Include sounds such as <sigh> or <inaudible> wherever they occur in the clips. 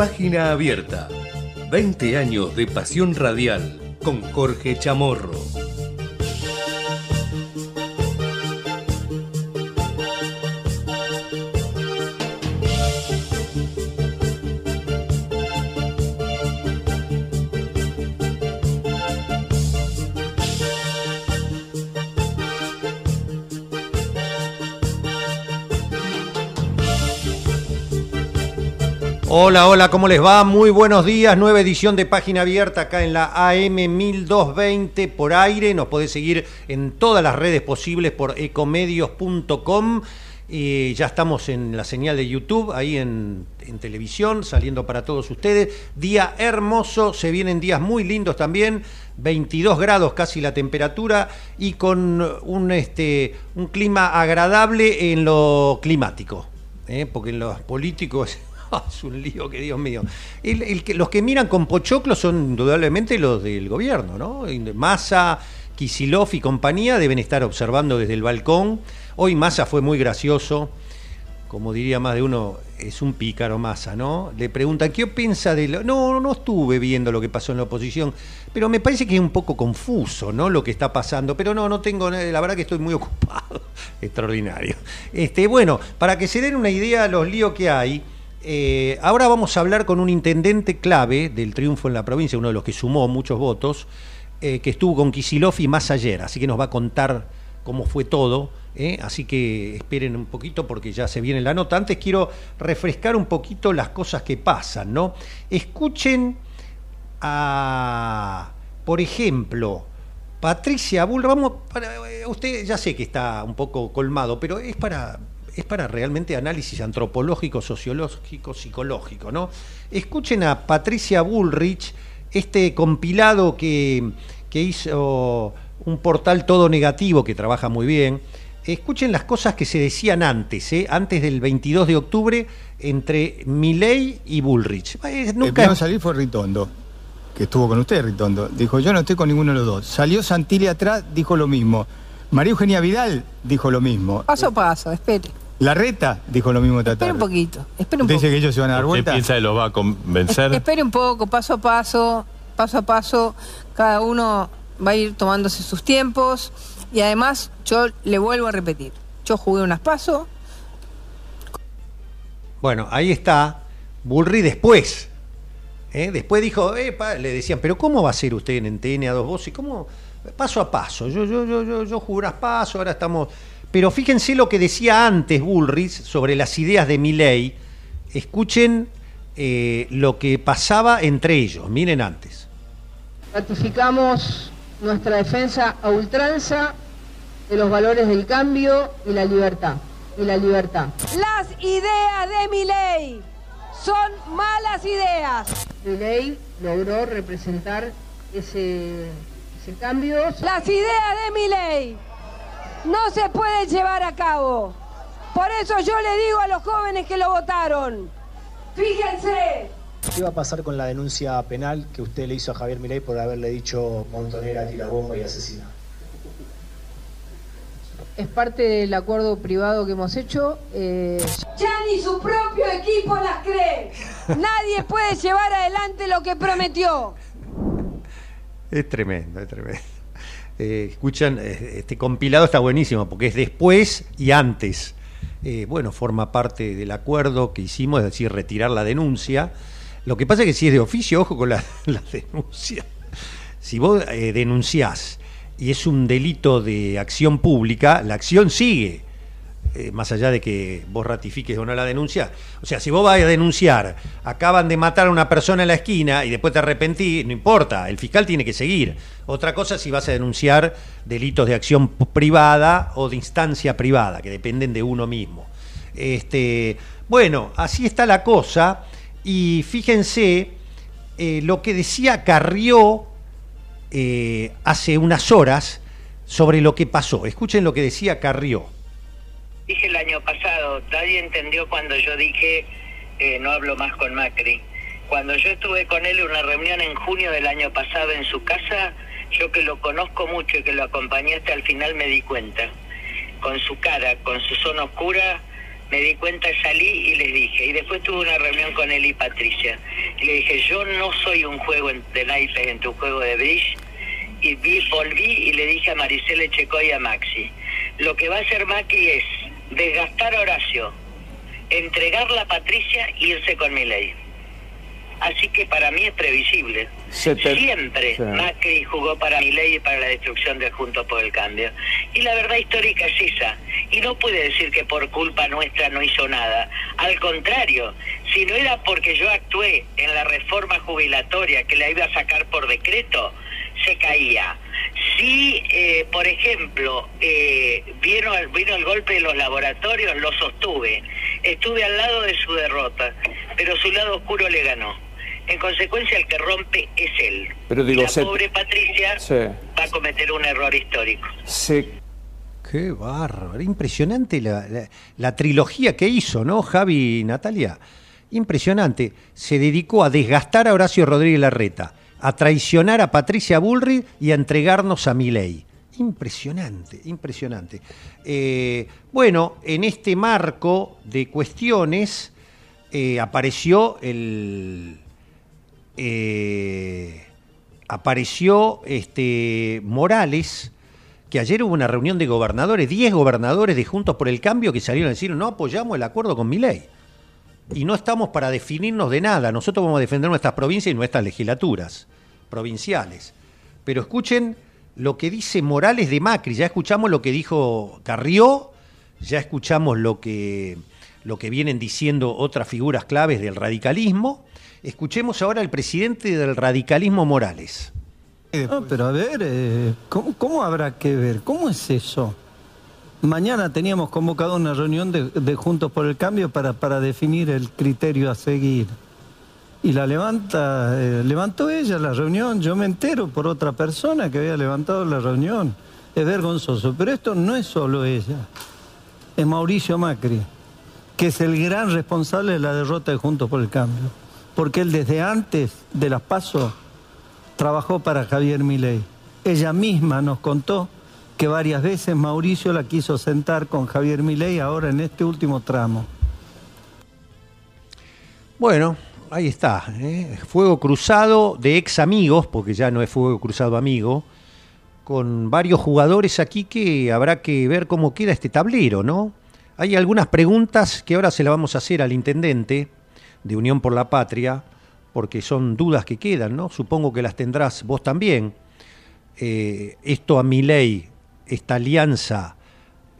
Página Abierta. 20 años de pasión radial con Jorge Chamorro. Hola, hola, ¿cómo les va? Muy buenos días, nueva edición de Página Abierta acá en la AM 1220 por aire. Nos podés seguir en todas las redes posibles por ecomedios.com. Y ya estamos en la señal de YouTube, ahí en, en televisión, saliendo para todos ustedes. Día hermoso, se vienen días muy lindos también. 22 grados casi la temperatura y con un, este, un clima agradable en lo climático. ¿eh? Porque en los políticos <laughs> <laughs> es un lío que Dios mío. Los que miran con pochoclo son indudablemente los del gobierno, ¿no? Massa, Kisilov y compañía deben estar observando desde el balcón. Hoy Massa fue muy gracioso. Como diría más de uno, es un pícaro Massa, ¿no? Le preguntan, ¿qué piensa de lo.? No, no estuve viendo lo que pasó en la oposición, pero me parece que es un poco confuso, ¿no? Lo que está pasando. Pero no, no tengo. La verdad que estoy muy <laughs> ocupado. Extraordinario. Este, bueno, para que se den una idea de los líos que hay. Eh, ahora vamos a hablar con un intendente clave del triunfo en la provincia, uno de los que sumó muchos votos, eh, que estuvo con Kisilov y más ayer, así que nos va a contar cómo fue todo. ¿eh? Así que esperen un poquito porque ya se viene la nota. Antes quiero refrescar un poquito las cosas que pasan, ¿no? Escuchen a, por ejemplo, Patricia Bull, vamos, usted ya sé que está un poco colmado, pero es para, es para realmente análisis antropológico, sociológico, psicológico, ¿no? Escuchen a Patricia Bullrich, este compilado que, que hizo un portal todo negativo que trabaja muy bien. Escuchen las cosas que se decían antes, ¿eh? antes del 22 de octubre, entre Milley y Bullrich. Eh, El nunca- primero en salir fue Ritondo, que estuvo con usted, Ritondo. Dijo, yo no estoy con ninguno de los dos. Salió Santilli atrás, dijo lo mismo. María Eugenia Vidal dijo lo mismo. Paso a paso, espere. Larreta dijo lo mismo tarde. un poquito, espere un ¿Usted poco. dice que ellos se van a dar ¿Usted vuelta? piensa que los va a convencer? Espere un poco, paso a paso, paso a paso. Cada uno va a ir tomándose sus tiempos. Y además, yo le vuelvo a repetir. Yo jugué unas pasos. Bueno, ahí está Bullrich después. ¿eh? Después dijo, "Epa", le decían, pero ¿cómo va a ser usted en TN a dos voces? ¿Cómo? Paso a paso. Yo, yo, yo, yo, yo jugué unas pasos, ahora estamos. Pero fíjense lo que decía antes Bullrich sobre las ideas de Milley. Escuchen eh, lo que pasaba entre ellos. Miren antes. Ratificamos nuestra defensa a ultranza de los valores del cambio y la libertad. Y la libertad. Las ideas de mi ley son malas ideas. Mi ley logró representar ese, cambio. Las ideas de mi ley no se pueden llevar a cabo. Por eso yo le digo a los jóvenes que lo votaron, fíjense, ¿Qué va a pasar con la denuncia penal que usted le hizo a Javier Milei por haberle dicho montonera, tirabomba y asesina? Es parte del acuerdo privado que hemos hecho. eh, ya ni su propio equipo las cree. Nadie puede llevar adelante lo que prometió. Es tremendo, es tremendo. Eh, escuchan, eh, este compilado está buenísimo porque es después y antes. Eh, bueno, forma parte del acuerdo que hicimos, es decir, retirar la denuncia. Lo que pasa es que si es de oficio, ojo con la, <laughs> denuncia. Si vos eh, denunciás y es un delito de acción pública, la acción sigue. Eh, más allá de que vos ratifiques o no la denuncia. O sea, si vos vas a denunciar, acaban de matar a una persona en la esquina y después te arrepentís, no importa, el fiscal tiene que seguir. Otra cosa si vas a denunciar delitos de acción privada o de instancia privada, que dependen de uno mismo. Este, bueno, así está la cosa. Y fíjense eh, lo que decía Carrió eh, hace unas horas sobre lo que pasó. Escuchen lo que decía Carrió. Dije el año pasado, nadie entendió cuando yo dije eh, no hablo más con Macri. Cuando yo estuve con él en una reunión en junio del año pasado en su casa, yo que lo conozco mucho y que lo acompañé hasta el final me di cuenta. Con su cara, con su zona oscura, me di cuenta, salí y les dije, y después tuve una reunión con él y Patricia, y le dije, yo no soy un juego de naipes en tu juego de bridge, y vi, volví y le dije a Maricela Checoy y a Maxi, lo que va a hacer Macri es desgastar a Horacio, entregarla a Patricia e irse con mi ley. Así que para mí es previsible. Siempre Macri jugó para mi ley y para la destrucción de Juntos por el Cambio. Y la verdad histórica es esa. Y no puede decir que por culpa nuestra no hizo nada. Al contrario, si no era porque yo actué en la reforma jubilatoria que la iba a sacar por decreto, se caía. Si, eh, por ejemplo, eh, vino, vino el golpe de los laboratorios, lo sostuve. Estuve al lado de su derrota, pero su lado oscuro le ganó. En consecuencia, el que rompe es él. Pero digo, la pobre Patricia va a cometer un error histórico. Sí. Qué bárbaro, impresionante la, la, trilogía que hizo, ¿no, Javi y Natalia? Impresionante. Se dedicó a desgastar a Horacio Rodríguez Larreta, a traicionar a Patricia Bullrich y a entregarnos a Milei. Impresionante, impresionante. Eh, bueno, en este marco de cuestiones eh, apareció el, eh, apareció este, Morales, que ayer hubo una reunión de gobernadores, 10 gobernadores de Juntos por el Cambio que salieron a decir no apoyamos el acuerdo con mi ley. Y no estamos para definirnos de nada, nosotros vamos a defender nuestras provincias y nuestras legislaturas provinciales. Pero escuchen lo que dice Morales de Macri, ya escuchamos lo que dijo Carrió, ya escuchamos lo que, lo que vienen diciendo otras figuras claves del radicalismo, Escuchemos ahora al presidente del radicalismo Morales. No, pero a ver, eh, ¿cómo, habrá que ver? ¿Cómo es eso? Mañana teníamos convocado una reunión de, Juntos por el Cambio para, para, definir el criterio a seguir. Y la levanta, eh, levantó ella la reunión, yo me entero por otra persona que había levantado la reunión. Es vergonzoso, pero esto no es solo ella, es Mauricio Macri, que es el gran responsable de la derrota de Juntos por el Cambio porque él desde antes de las PASO trabajó para Javier Milei. Ella misma nos contó que varias veces Mauricio la quiso sentar con Javier Milei ahora en este último tramo. Bueno, ahí está. ¿eh? Fuego cruzado de ex amigos, porque ya no es fuego cruzado amigo, con varios jugadores aquí que habrá que ver cómo queda este tablero, ¿no? Hay algunas preguntas que ahora se las vamos a hacer al intendente de Unión por la Patria, porque son dudas que quedan, ¿no? Supongo que las tendrás vos también. Eh, esto a mi ley, esta alianza,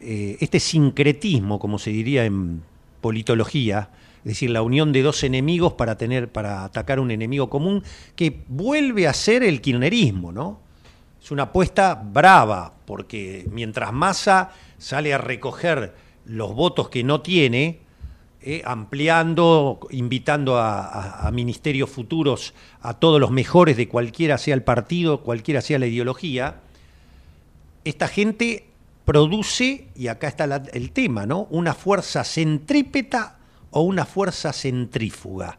eh, este sincretismo, como se diría en politología, es decir, la unión de dos enemigos para tener, para atacar un enemigo común, que vuelve a ser el kirchnerismo, ¿no? Es una apuesta brava, porque mientras Massa sale a recoger los votos que no tiene, eh, ampliando, invitando a, ministerios futuros a todos los mejores de cualquiera sea el partido, cualquiera sea la ideología, esta gente produce, y acá está el tema, ¿no? Una fuerza centrípeta o una fuerza centrífuga.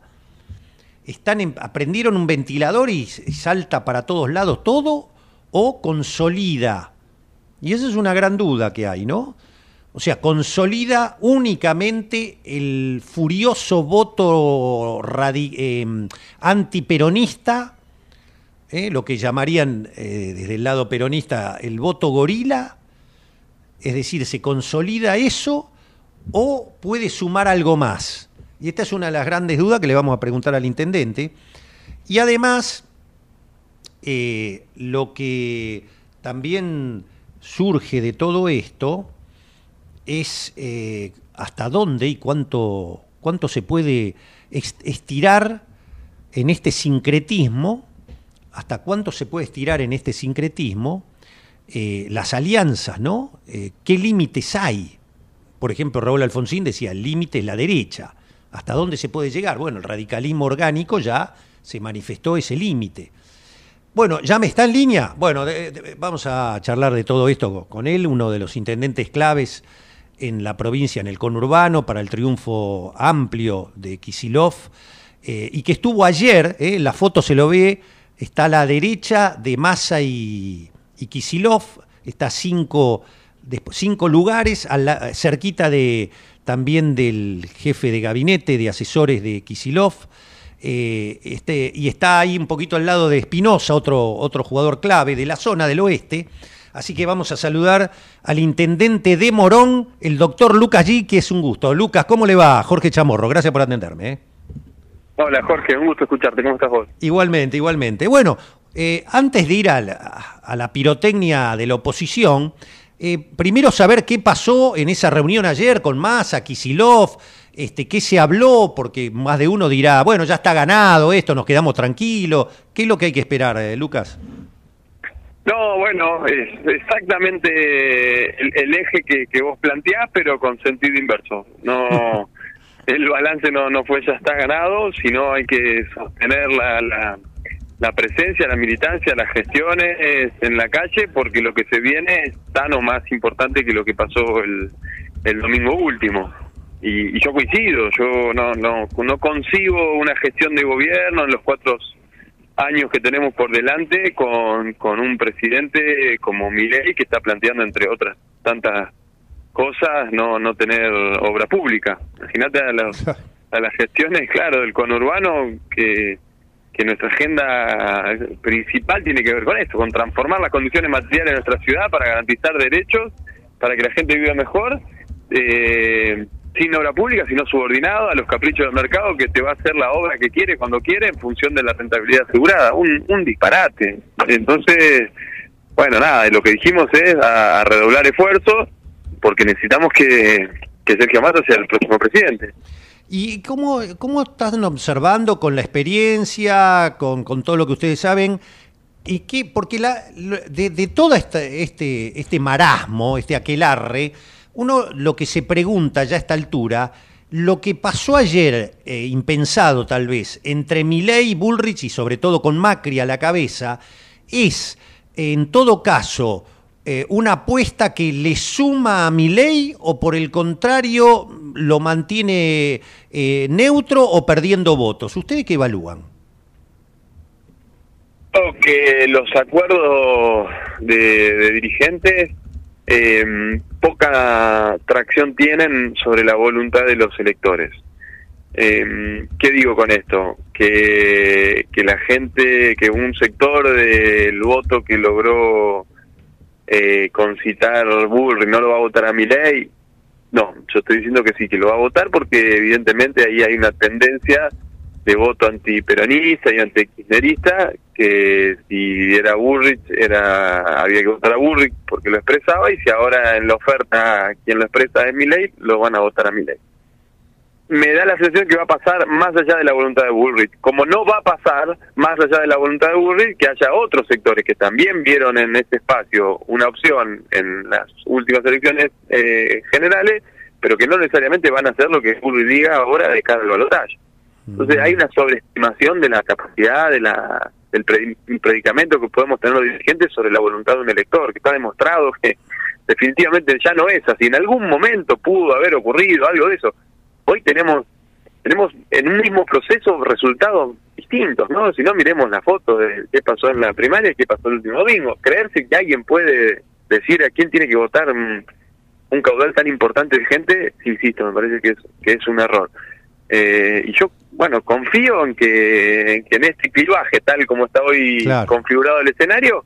Están aprendieron un ventilador y, salta para todos lados todo, o consolida. Y esa es una gran duda que hay, ¿no? O sea, consolida únicamente el furioso voto eh, antiperonista, eh, lo que llamarían eh, desde el lado peronista el voto gorila, es decir, se consolida eso o puede sumar algo más. Y esta es una de las grandes dudas que le vamos a preguntar al intendente. Y además, lo que también surge de todo esto, es eh, hasta dónde y cuánto, cuánto se puede estirar en este sincretismo, hasta cuánto se puede estirar en este sincretismo eh, las alianzas, ¿no? Eh, ¿Qué límites hay? Por ejemplo, Raúl Alfonsín decía, el límite es la derecha. ¿Hasta dónde se puede llegar? Bueno, el radicalismo orgánico ya se manifestó ese límite. Bueno, ¿ya me está en línea? Bueno, vamos a charlar de todo esto con él, uno de los intendentes claves en la provincia, en el conurbano, para el triunfo amplio de Kisilov, eh, y que estuvo ayer, la foto se lo ve, está a la derecha de Massa y, y Kisilov, está cinco cinco lugares a la- cerquita de también del jefe de gabinete de asesores de Kisilov. eh, este, y está ahí un poquito al lado de Espinosa, otro, otro jugador clave de la zona del oeste. Así que vamos a saludar al intendente de Morón, el doctor Lucas G, que es un gusto. Lucas, ¿cómo le va? Jorge Chamorro, gracias por atenderme. ¿eh? Hola Jorge, un gusto escucharte. ¿Cómo estás vos? Igualmente, igualmente. Bueno, eh, antes de ir a la, a la pirotecnia de la oposición, eh, primero saber qué pasó en esa reunión ayer con Massa, Kisilov, este, qué se habló, porque más de uno dirá, bueno, ya está ganado esto, nos quedamos tranquilos. ¿Qué es lo que hay que esperar, eh, Lucas? No, bueno, es exactamente el, el eje que, que vos planteás, pero con sentido inverso. No, <laughs> el balance no, no fue ya está ganado, sino hay que sostener la, la, la presencia, la militancia, las gestiones en la calle, porque lo que se viene es tan o más importante que lo que pasó el, el domingo último. Y, y yo coincido, yo no, no, no concibo una gestión de gobierno en los cuatro años que tenemos por delante con, con un presidente como Milei que está planteando entre otras tantas cosas no no tener obra pública. Imagínate a, los- a las gestiones, claro, del conurbano que que nuestra agenda principal tiene que ver con esto, con transformar las condiciones materiales de nuestra ciudad para garantizar derechos, para que la gente viva mejor, eh, sin obra pública, sino subordinado a los caprichos del mercado que te va a hacer la obra que quiere, cuando quiere, en función de la rentabilidad asegurada. Un, un disparate. Entonces, bueno, nada, lo que dijimos es a, a redoblar esfuerzos, porque necesitamos que, que Sergio Massa sea el próximo presidente. ¿Y cómo, cómo están observando con la experiencia, con, con todo lo que ustedes saben? Y qué, porque la, de, de todo esta- este, este marasmo, este aquelarre, uno lo que se pregunta ya a esta altura, lo que pasó ayer, eh, impensado tal vez, entre Milei y Bullrich y sobre todo con Macri a la cabeza, es en todo caso eh, una apuesta que le suma a Milei o por el contrario lo mantiene eh, neutro o perdiendo votos. ¿Ustedes qué evalúan? Que los acuerdos de, dirigentes eh, poca tracción tienen sobre la voluntad de los electores. ¿Qué digo con esto? Que, que la gente, que un sector del voto que logró eh, concitar Burri no lo va a votar a mi ley. No, yo estoy diciendo que sí, que lo va a votar porque evidentemente ahí hay una tendencia de voto antiperonista y antikirchnerista que si era Burrich era había que votar a Burrich porque lo expresaba y si ahora en la oferta quien lo expresa es Milei lo van a votar a Milei me da la sensación que va a pasar más allá de la voluntad de Bullrich. Como no va a pasar más allá de la voluntad de Bullrich, que haya otros sectores que también vieron en ese espacio una opción en las últimas elecciones eh, generales, pero que no necesariamente van a hacer lo que Bullrich diga ahora de cara al balotaje. Entonces hay una sobreestimación de la capacidad de la del pre- predicamento que podemos tener los dirigentes sobre la voluntad de un elector, que está demostrado que definitivamente ya no es así. En algún momento pudo haber ocurrido algo de eso. Hoy tenemos tenemos en un mismo proceso resultados distintos, ¿no? Si no, miremos la foto de qué pasó en la primaria y qué pasó el último domingo. Creerse que alguien puede decir a quién tiene que votar un caudal tan importante de gente, insisto, me parece que es, que es un error. Eh, y yo, bueno, confío en que, que en este clivaje, tal como está hoy Claro. configurado el escenario,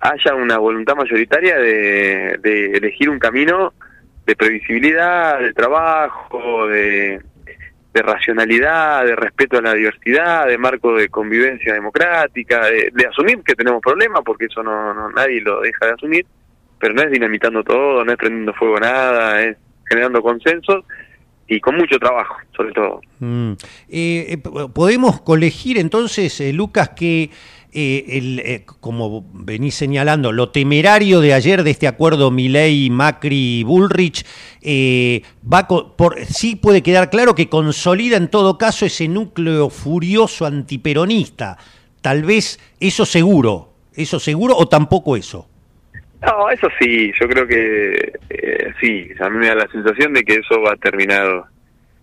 haya una voluntad mayoritaria de, de elegir un camino de previsibilidad, de trabajo, de, racionalidad, de respeto a la diversidad, de marco de convivencia democrática, de, asumir que tenemos problemas, porque eso no, no nadie lo deja de asumir, pero no es dinamitando todo, no es prendiendo fuego nada, es generando consensos y con mucho trabajo, sobre todo. Mm. Eh, eh, podemos colegir entonces, eh, Lucas, que eh, el, eh, como venís señalando, lo temerario de ayer de este acuerdo Milei, Macri, Bullrich, eh, va por, sí puede quedar claro que consolida en todo caso ese núcleo furioso antiperonista. Tal vez eso seguro, eso seguro o tampoco eso. No, eso sí, yo creo que eh, sí, a mí me da la sensación de que eso va a terminar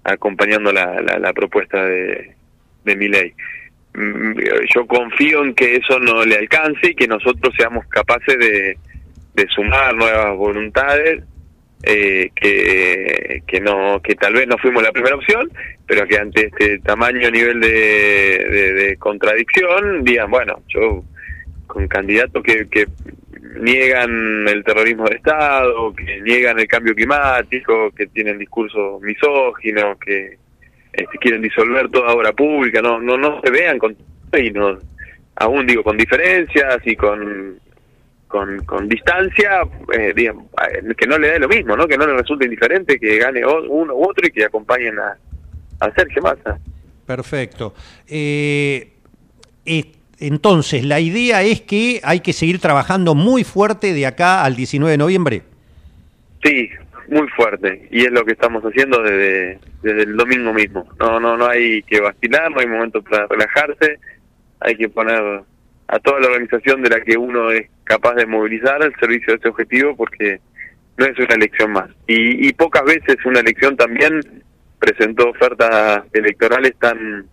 acompañando la, la, la propuesta de, de. Yo confío en que eso no le alcance y que nosotros seamos capaces de, de sumar nuevas voluntades eh, que, que no que tal vez no fuimos la primera opción pero que ante este tamaño nivel de, de, de contradicción digan bueno yo con candidatos que, que niegan el terrorismo de Estado, que niegan el cambio climático, que tienen discursos misóginos, que este, quieren disolver toda obra pública, no no no se vean con y no, aún digo con diferencias y con con, con distancia, eh, digamos, eh, que no le dé lo mismo, ¿no? Que no le resulte indiferente que gane uno u otro y que acompañen a, a Sergio Massa. Perfecto. Eh, entonces, la idea es que hay que seguir trabajando muy fuerte de acá al 19 de noviembre. Sí, muy fuerte. Y es lo que estamos haciendo desde, desde el domingo mismo. No, no, no hay que vacilar, no hay momento para relajarse. Hay que poner a toda la organización de la que uno es capaz de movilizar al servicio de ese objetivo porque no es una elección más. Y, y pocas veces una elección también presentó ofertas electorales tan,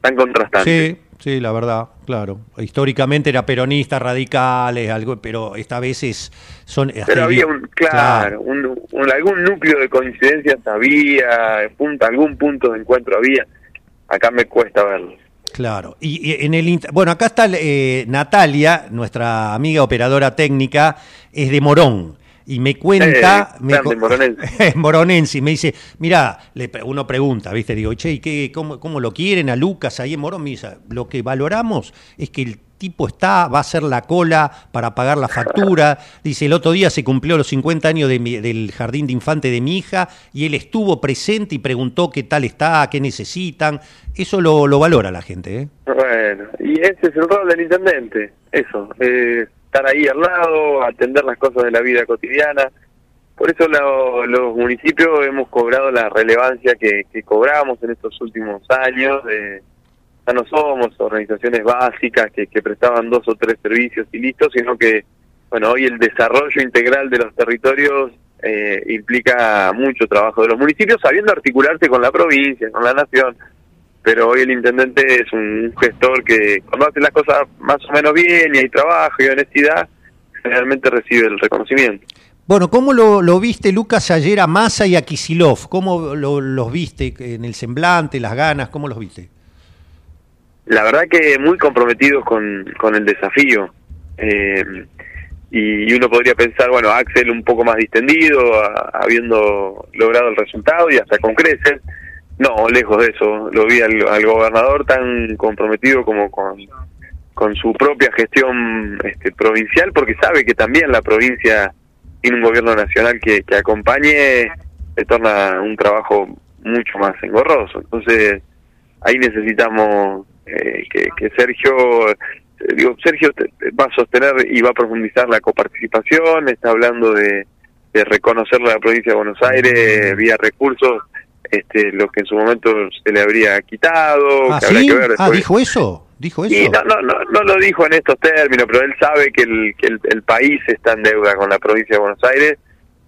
tan contrastantes. Sí, la verdad, claro. Históricamente era peronista, radicales, algo, pero esta vez es, son... Pero había un, claro, Un, un, algún núcleo de coincidencias había, punto, algún punto de encuentro había. Acá me cuesta verlo. Claro. Y, y, en el bueno, acá está eh, Natalia, nuestra amiga operadora técnica, es de Morón. Y me cuenta, Eh, me, moronense. <laughs> es moronense, y me dice, mira, uno pregunta, ¿viste? Digo, che, ¿y qué, cómo, cómo lo quieren a Lucas ahí en Morón? Me dice, lo que valoramos es que el tipo está, va a hacer la cola para pagar la factura. <laughs> Dice, el otro día se cumplió los 50 años de mi- del jardín de infante de mi hija y él estuvo presente y preguntó qué tal está, qué necesitan. Eso lo, lo valora la gente, ¿eh? Bueno, y ese es el rol del intendente, eso, eh, estar ahí al lado, atender las cosas de la vida cotidiana. Por eso lo- los municipios hemos cobrado la relevancia que, que cobramos en estos últimos años. eh, ya no somos organizaciones básicas que, prestaban dos o tres servicios y listo, sino que, bueno, hoy el desarrollo integral de los territorios eh, implica mucho trabajo de los municipios, sabiendo articularse con la provincia, con la nación pero hoy el intendente es un gestor que cuando hace las cosas más o menos bien y hay trabajo y honestidad, generalmente recibe el reconocimiento. Bueno, ¿cómo lo, lo viste, Lucas, ayer a Massa y a Kisilov? ¿Cómo lo- los viste en el semblante, las ganas? ¿Cómo los viste? La verdad que muy comprometidos con, con el desafío. Eh, y, uno podría pensar, bueno, Axel un poco más distendido, a- habiendo logrado el resultado y hasta con creces. No, lejos de eso. Lo vi al, gobernador tan comprometido como con, su propia gestión este, provincial, porque sabe que también la provincia tiene un gobierno nacional que, que acompañe, le torna un trabajo mucho más engorroso. Entonces, ahí necesitamos eh, que, Sergio, eh, digo, Sergio va a sostener y va a profundizar la coparticipación, está hablando de, de reconocer la provincia de Buenos Aires vía recursos, este, lo que en su momento se le habría quitado, ¿Ah, que sí? que ver Ah. ¿dijo eso? ¿Dijo eso? Y no, no, no, no lo dijo en estos términos, pero él sabe que el, que el, el país está en deuda con la provincia de Buenos Aires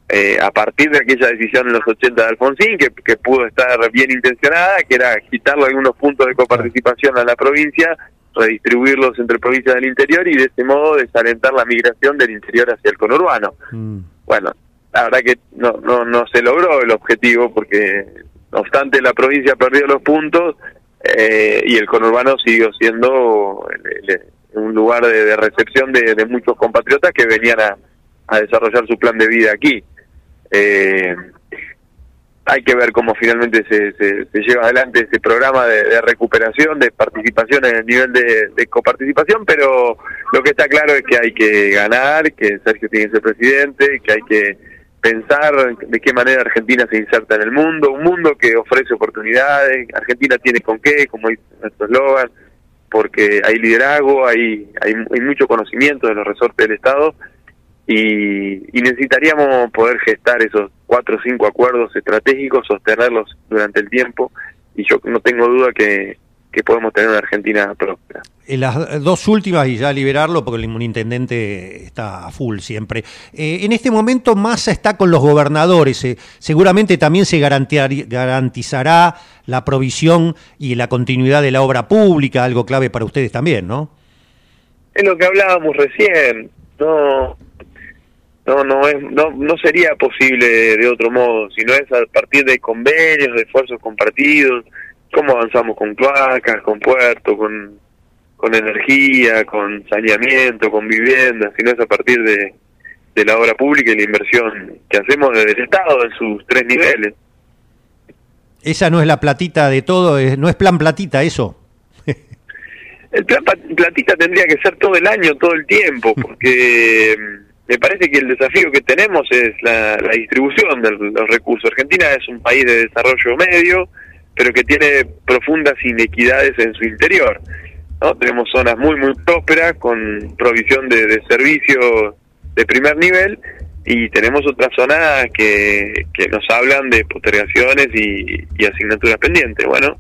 eh, a partir de aquella decisión en los 80 de Alfonsín, que, que pudo estar bien intencionada, que era quitarle algunos puntos de coparticipación a la provincia, redistribuirlos entre provincias del interior y de ese modo desalentar la migración del interior hacia el conurbano. Mm. Bueno, la verdad que no, no, no se logró el objetivo porque, no obstante, la provincia perdió los puntos eh, y el conurbano siguió siendo el- un lugar de, de recepción de, de muchos compatriotas que venían a, a desarrollar su plan de vida aquí. Eh, hay que ver cómo finalmente se, se, se lleva adelante ese programa de, de recuperación, de participación en el nivel de, de coparticipación, pero lo que está claro es que hay que ganar, que Sergio tiene que ser presidente, que hay que pensar de qué manera Argentina se inserta en el mundo, un mundo que ofrece oportunidades, Argentina tiene con qué, como dice nuestro eslogan, porque hay liderazgo, hay, hay, hay mucho conocimiento de los resortes del Estado y, y necesitaríamos poder gestar esos cuatro o cinco acuerdos estratégicos, sostenerlos durante el tiempo y yo no tengo duda que, que podemos tener una Argentina próspera. En las dos últimas y ya liberarlo porque el intendente está a full siempre. Eh, en este momento Massa está con los gobernadores. eh, seguramente también se garantizará la provisión y la continuidad de la obra pública, algo clave para ustedes también, ¿no? Es lo que hablábamos recién, no No, no es, no, no sería posible de otro modo, sino es a partir de convenios, de esfuerzos compartidos, cómo avanzamos con cloacas, con puertos, con, con energía, con saneamiento, con viviendas, sino es a partir de, de la obra pública y la inversión que hacemos desde el Estado en sus tres niveles. Esa no es la platita de todo, no es plan platita eso. El plan platita tendría que ser todo el año, todo el tiempo, porque <laughs> me parece que el desafío que tenemos es la, la distribución de los recursos. Argentina es un país de desarrollo medio, pero que tiene profundas inequidades en su interior. ¿no? Tenemos zonas muy, muy prósperas con provisión de, servicios de primer nivel y tenemos otras zonas que, que nos hablan de postergaciones y asignaturas pendientes. Bueno,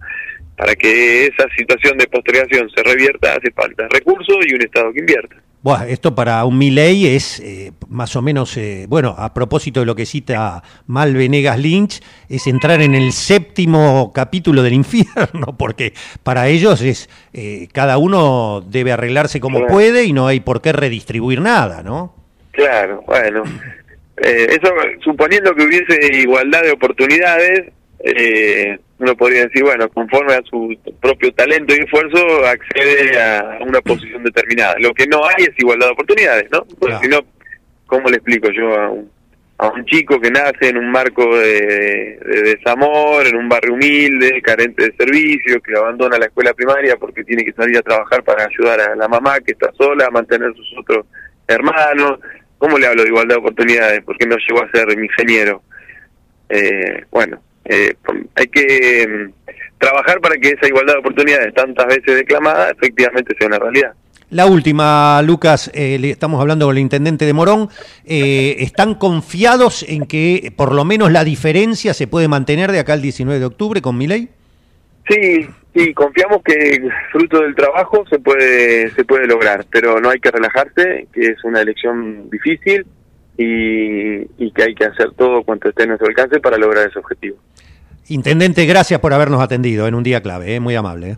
para que esa situación de postergación se revierta hace falta recursos y un Estado que invierta. Buah, esto para un Milley es eh, más o menos, eh, bueno, a propósito de lo que cita Mal Venegas Lynch, es entrar en el séptimo capítulo del infierno, <laughs> porque para ellos es eh, cada uno debe arreglarse como Claro. puede y no hay por qué redistribuir nada, ¿no? Claro, bueno. Eh, eso suponiendo que hubiese igualdad de oportunidades, eh, uno podría decir, bueno, conforme a su propio talento y esfuerzo, accede a una posición determinada. Lo que no hay es igualdad de oportunidades, ¿no? Porque Claro. si no, ¿cómo le explico yo a un, a un chico que nace en un marco de, de desamor, en un barrio humilde, carente de servicios, que abandona la escuela primaria porque tiene que salir a trabajar para ayudar a la mamá que está sola, a mantener sus otros hermanos? ¿Cómo le hablo de igualdad de oportunidades? ¿Por qué no llegó a ser ingeniero? Eh, bueno, eh, hay que mm, trabajar para que esa igualdad de oportunidades tantas veces declamada efectivamente sea una realidad. La última, Lucas, eh, le estamos hablando con el intendente de Morón, eh, ¿están confiados en que por lo menos la diferencia se puede mantener de acá al 19 de octubre con Milei? Sí, sí, confiamos que fruto del trabajo se puede se puede lograr, pero no hay que relajarse, que es una elección difícil y, y que hay que hacer todo cuanto esté a nuestro alcance para lograr ese objetivo. Intendente, gracias por habernos atendido en un día clave, eh, muy amable. eh.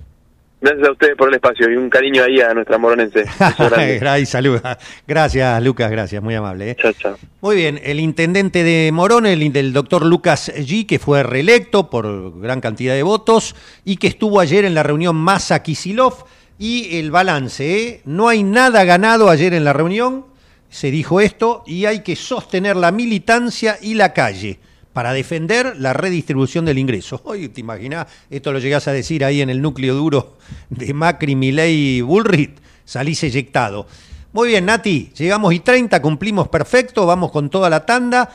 Gracias a ustedes por el espacio y un cariño ahí a nuestra moronense. <laughs> Ay, saluda. Gracias, Lucas, gracias, muy amable. eh. Chao, chao. Muy bien, el intendente de Morón, el del doctor Lucas G, que fue reelecto por gran cantidad de votos y que estuvo ayer en la reunión Massa Kisilov. Y el balance, ¿eh? no hay nada ganado ayer en la reunión, se dijo esto, y hay que sostener la militancia y la calle para defender la redistribución del ingreso. Hoy te imaginás, esto lo llegás a decir ahí en el núcleo duro de Macri, Milei y Bullrich, salís eyectado. Muy bien, Nati, llegamos y 30, cumplimos perfecto, vamos con toda la tanda.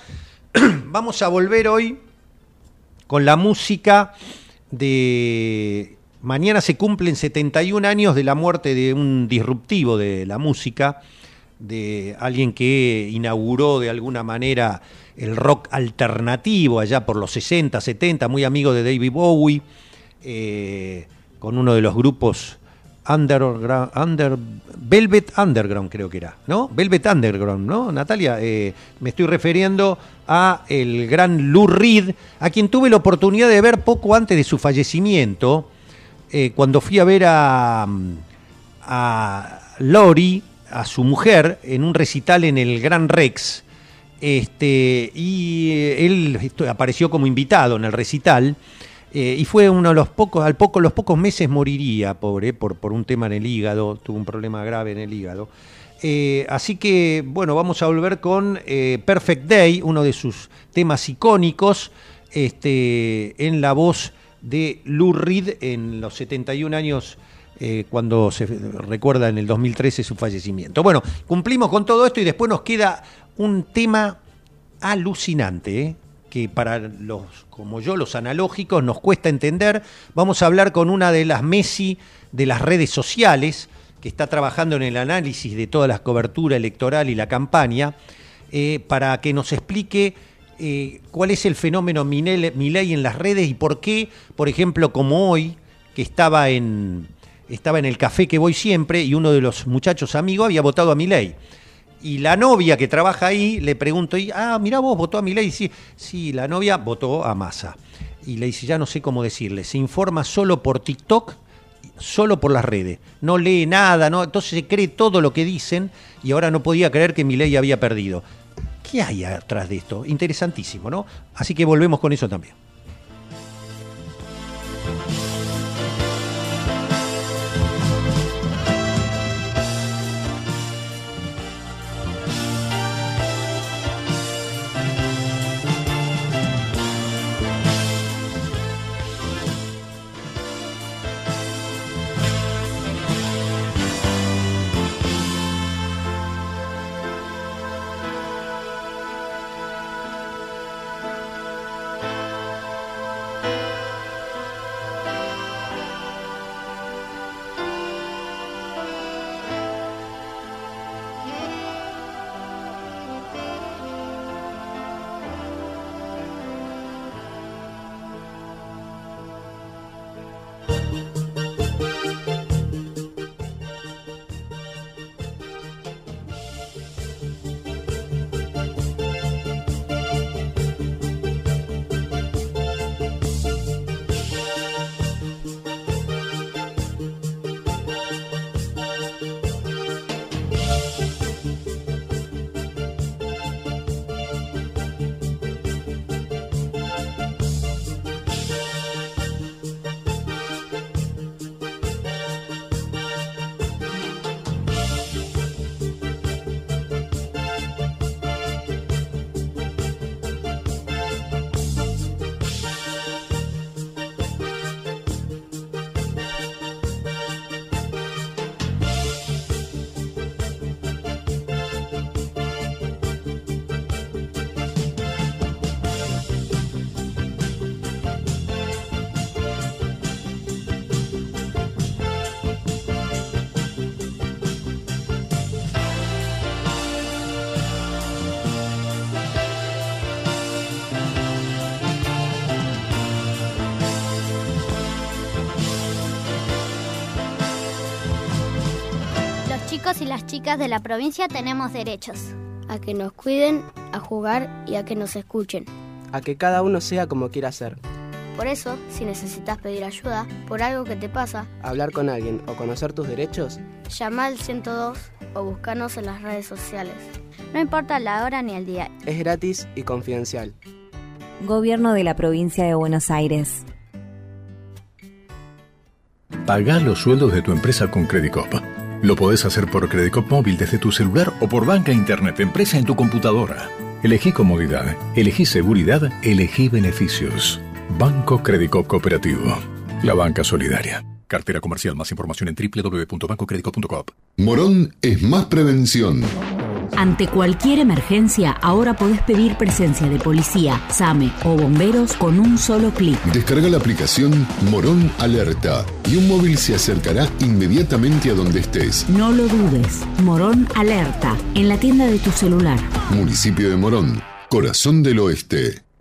<clears throat> vamos a volver hoy con la música de... Mañana se cumplen 71 años de la muerte de un disruptivo de la música, de alguien que inauguró de alguna manera el rock alternativo allá por los 60, 70, muy amigo de David Bowie, eh, con uno de los grupos Underground, under, Velvet Underground creo que era, ¿no? Velvet Underground, ¿no? Natalia, eh, me estoy refiriendo a el gran Lou Reed, a quien tuve la oportunidad de ver poco antes de su fallecimiento, eh, cuando fui a ver a, a Lori, a su mujer, en un recital en el Gran Rex, este, y eh, él apareció como invitado en el recital. Eh, y fue uno de los pocos, al poco, los pocos meses moriría, pobre, por, por un tema en el hígado, tuvo un problema grave en el hígado. Eh, así que, bueno, vamos a volver con Perfect Day, uno de sus temas icónicos, este, en la voz de Lou Reed en los 71 años, cuando se recuerda en el 2013 su fallecimiento. Bueno, cumplimos con todo esto y después nos queda un tema alucinante, ¿eh? que para los como yo, los analógicos, nos cuesta entender. Vamos a hablar con una de las Messi de las redes sociales, que está trabajando en el análisis de toda la cobertura electoral y la campaña, eh, para que nos explique eh, cuál es el fenómeno Milei en las redes y por qué, por ejemplo, como hoy, que estaba en, estaba en el café que voy siempre y uno de los muchachos amigos había votado a Milei y la novia que trabaja ahí le pregunto, y, ah, mira vos, votó a Milei. Sí, sí, la novia votó a Massa. Y le dice, ya no sé cómo decirle, se informa solo por TikTok, solo por las redes. No lee nada, no, entonces se cree todo lo que dicen y ahora no podía creer que Milei había perdido. ¿Qué hay atrás de esto? Interesantísimo, ¿no? Así que volvemos con eso también. Chicos y las chicas de la provincia tenemos derechos. A que nos cuiden, a jugar y a que nos escuchen. A que cada uno sea como quiera ser. Por eso, si necesitas pedir ayuda por algo que te pasa, Hablar con alguien o conocer tus derechos, llama al 102 o búscanos en las redes sociales. No importa la hora ni el día. es gratis y confidencial. Gobierno de la provincia de Buenos Aires. Pagá los sueldos de tu empresa con Credicop. Lo podés hacer por Credicop móvil desde tu celular o por banca internet empresa en tu computadora. Elegí comodidad, elegí seguridad, elegí beneficios. Banco Credicop Cooperativo. La banca solidaria. Cartera comercial. Más información en www.bancocredico.com. Morón es más prevención. Ante cualquier emergencia, ahora podés pedir presencia de policía, SAME o bomberos con un solo clic. Descarga la aplicación Morón Alerta y un móvil se acercará inmediatamente a donde estés. No lo dudes. Morón Alerta, en la tienda de tu celular. Municipio de Morón, corazón del oeste.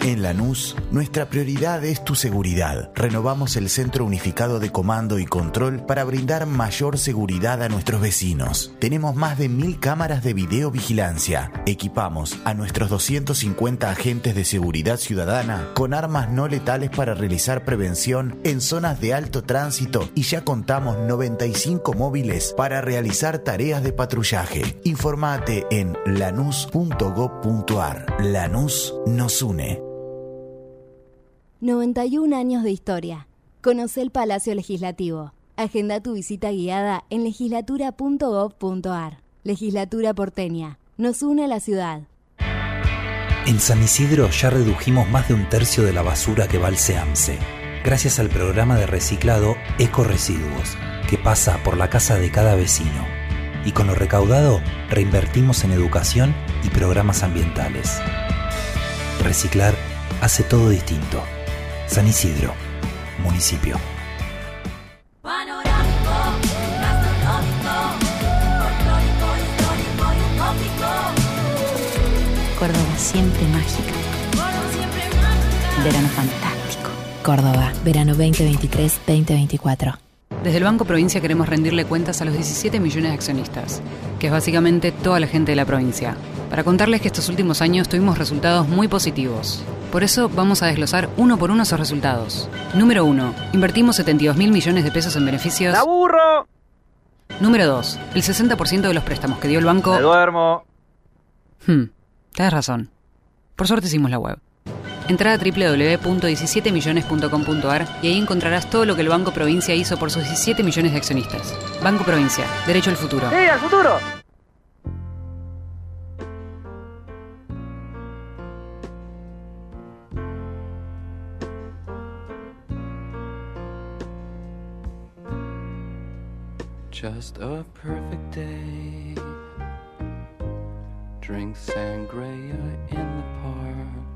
En Lanús, nuestra prioridad es tu seguridad. Renovamos el Centro Unificado de Comando y Control para brindar mayor seguridad a nuestros vecinos. Tenemos más de mil cámaras de videovigilancia. Equipamos a nuestros 250 agentes de seguridad ciudadana con armas no letales para realizar prevención en zonas de alto tránsito y ya contamos 95 móviles para realizar tareas de patrullaje. Informate en lanús.gov.ar. Lanús nos une. 91 años de historia. Conoce el Palacio Legislativo. Agenda tu visita guiada en legislatura.gov.ar. Legislatura porteña. Nos une a la ciudad. En San Isidro ya redujimos más de un tercio de la basura que va al SEAMSE, gracias al programa de reciclado Eco Residuos, que pasa por la casa de cada vecino. Y con lo recaudado reinvertimos en educación y programas ambientales. Reciclar hace todo distinto. San Isidro, municipio. Córdoba siempre mágica. Verano fantástico. Córdoba, verano 2023-2024. Desde el Banco Provincia queremos rendirle cuentas a los 17 millones de accionistas, que es básicamente toda la gente de la provincia, para contarles que estos últimos años tuvimos resultados muy positivos. Por eso vamos a desglosar uno por uno esos resultados. Número 1. Invertimos 72 mil millones de pesos en beneficios. ¡La burro! Número 2. El 60% de los préstamos que dio el banco. Me duermo. Hmm, tienes razón. Por suerte hicimos la web. Entra a www.17millones.com.ar y ahí encontrarás todo lo que el Banco Provincia hizo por sus 17 millones de accionistas. Banco Provincia, derecho al futuro. ¡Sí, al futuro! Just a perfect day. Drink sangria in the park.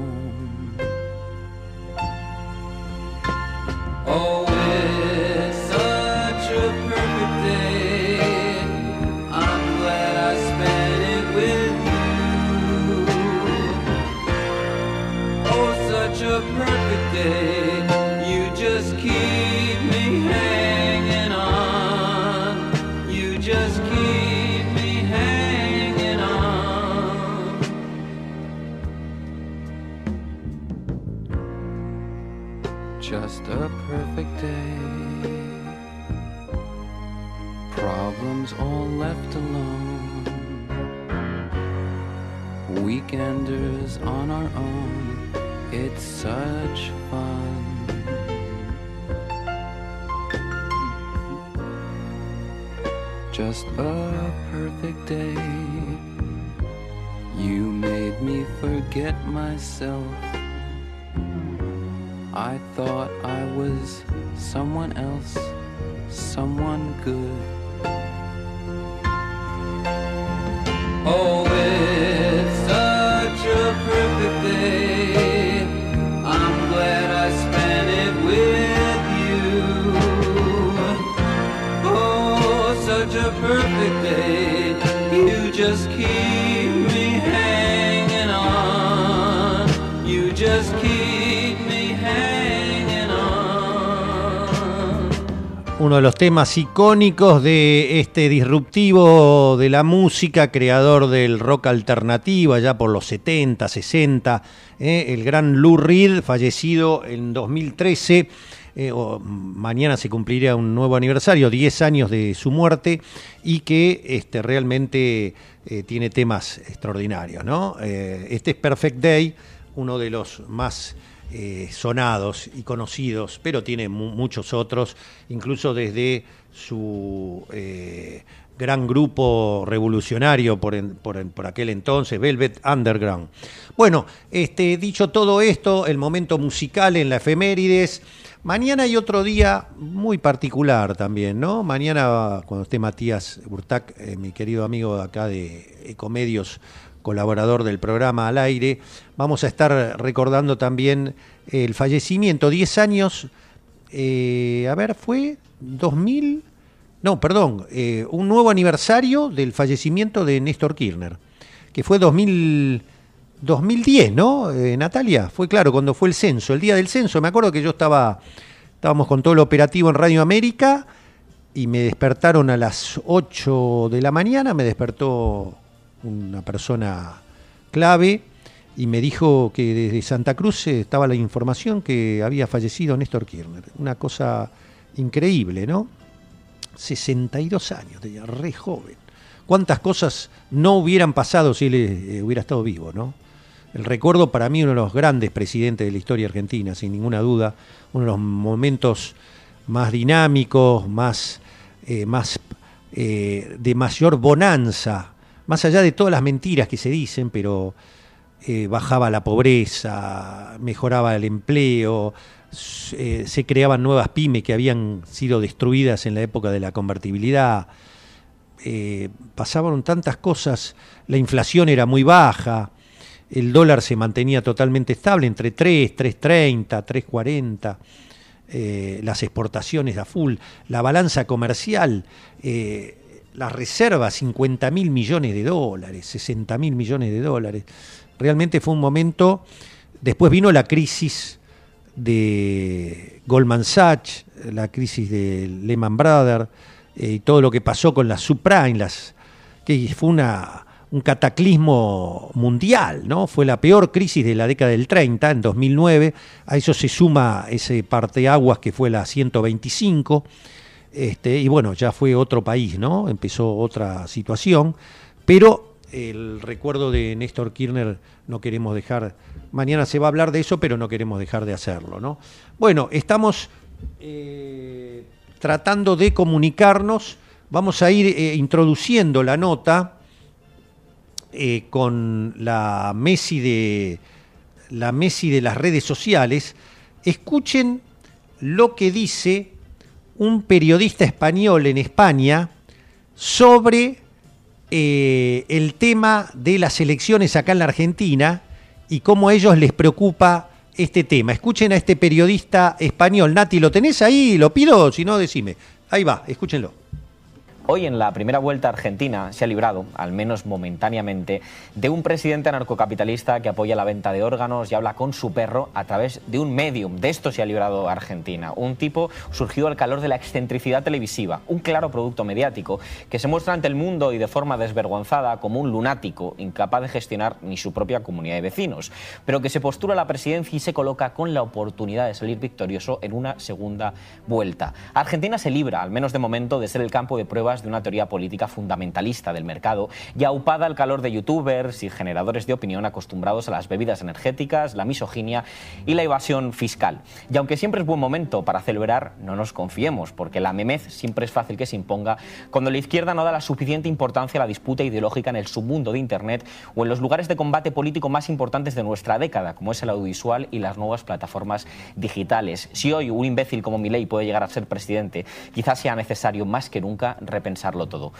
Such fun. Just a perfect day. You made me forget myself. Uno de los temas icónicos de este disruptivo de la música, creador del rock alternativo allá por los 70, 60, eh, el gran Lou Reed, fallecido en 2013. eh, o mañana se cumpliría un nuevo aniversario, 10 años de su muerte, y que este, realmente eh, tiene temas extraordinarios. ¿no? Eh, este es Perfect Day, uno de los más eh, sonados y conocidos, pero tiene mu- muchos otros, incluso desde su eh, gran grupo revolucionario por, por aquel entonces, Velvet Underground. Bueno, este, dicho todo esto, el momento musical en la efemérides. Mañana hay otro día muy particular también, ¿no? Mañana, cuando esté Matías Urtac, eh, mi querido amigo de acá de Ecomedios, colaborador del programa al aire, vamos a estar recordando también el fallecimiento, 10 años, eh, a ver, fue 2000, no, perdón, eh, un nuevo aniversario del fallecimiento de Néstor Kirchner, que fue 2000, 2010, ¿no? Eh, Natalia, fue claro, cuando fue el censo, el día del censo, me acuerdo que yo estaba, estábamos con todo el operativo en Radio América y me despertaron a las 8 de la mañana, me despertó una persona clave y me dijo que desde Santa Cruz eh, estaba la información que había fallecido Néstor Kirchner. Una cosa increíble, ¿no? 62 años, re joven. ¿Cuántas cosas no hubieran pasado si él eh, hubiera estado vivo, ¿no? El recuerdo para mí uno de los grandes presidentes de la historia argentina, sin ninguna duda, uno de los momentos más dinámicos, más, eh, más de mayor bonanza, más allá de todas las mentiras que se dicen, pero eh, bajaba la pobreza, mejoraba el empleo, eh, se creaban nuevas pymes que habían sido destruidas en la época de la convertibilidad. eh, pasaban tantas cosas, la inflación era muy baja, el dólar se mantenía totalmente estable entre 3, 3.30, 3.40, eh, las exportaciones a full, la balanza comercial, eh, las reservas 50 mil millones de dólares, 60 mil millones de dólares. Realmente fue un momento, después vino la crisis de Goldman Sachs, la crisis de Lehman Brothers eh, y todo lo que pasó con las subprime, las, que fue una un cataclismo mundial, ¿no? Fue la peor crisis de la década del 30, en 2009. A eso se suma ese parteaguas que fue la 125. Este, y bueno, ya fue otro país, ¿no? Empezó otra situación. Pero el recuerdo de Néstor Kirchner no queremos dejar. Mañana se va a hablar de eso, pero no queremos dejar de hacerlo, ¿no? Bueno, estamos eh, tratando de comunicarnos. Vamos a ir eh, introduciendo la nota eh, con la Messi de la Messi de las redes sociales, escuchen lo que dice un periodista español en España sobre eh, el tema de las elecciones acá en la Argentina y cómo a ellos les preocupa este tema. Escuchen a este periodista español. Nati, ¿lo tenés ahí? ¿Lo pido? Si no, decime. Ahí va, escúchenlo. Hoy en la primera vuelta argentina se ha librado, al menos momentáneamente, de un presidente anarcocapitalista que apoya la venta de órganos y habla con su perro a través de un medium. De esto se ha librado Argentina. Un tipo surgido al calor de la excentricidad televisiva, un claro producto mediático que se muestra ante el mundo y de forma desvergonzada como un lunático incapaz de gestionar ni su propia comunidad de vecinos, pero que se postula a la presidencia y se coloca con la oportunidad de salir victorioso en una segunda vuelta. Argentina se libra, al menos de momento, de ser el campo de de una teoría política fundamentalista del mercado y aupada al calor de youtubers y generadores de opinión acostumbrados a las bebidas energéticas, la misoginia y la evasión fiscal. Y aunque siempre es buen momento para celebrar, no nos confiemos, porque la memez siempre es fácil que se imponga cuando la izquierda no da la suficiente importancia a la disputa ideológica en el submundo de Internet o en los lugares de combate político más importantes de nuestra década, como es el audiovisual y las nuevas plataformas digitales. Si hoy un imbécil como Milei puede llegar a ser presidente, quizás sea necesario más que nunca pensarlo todo.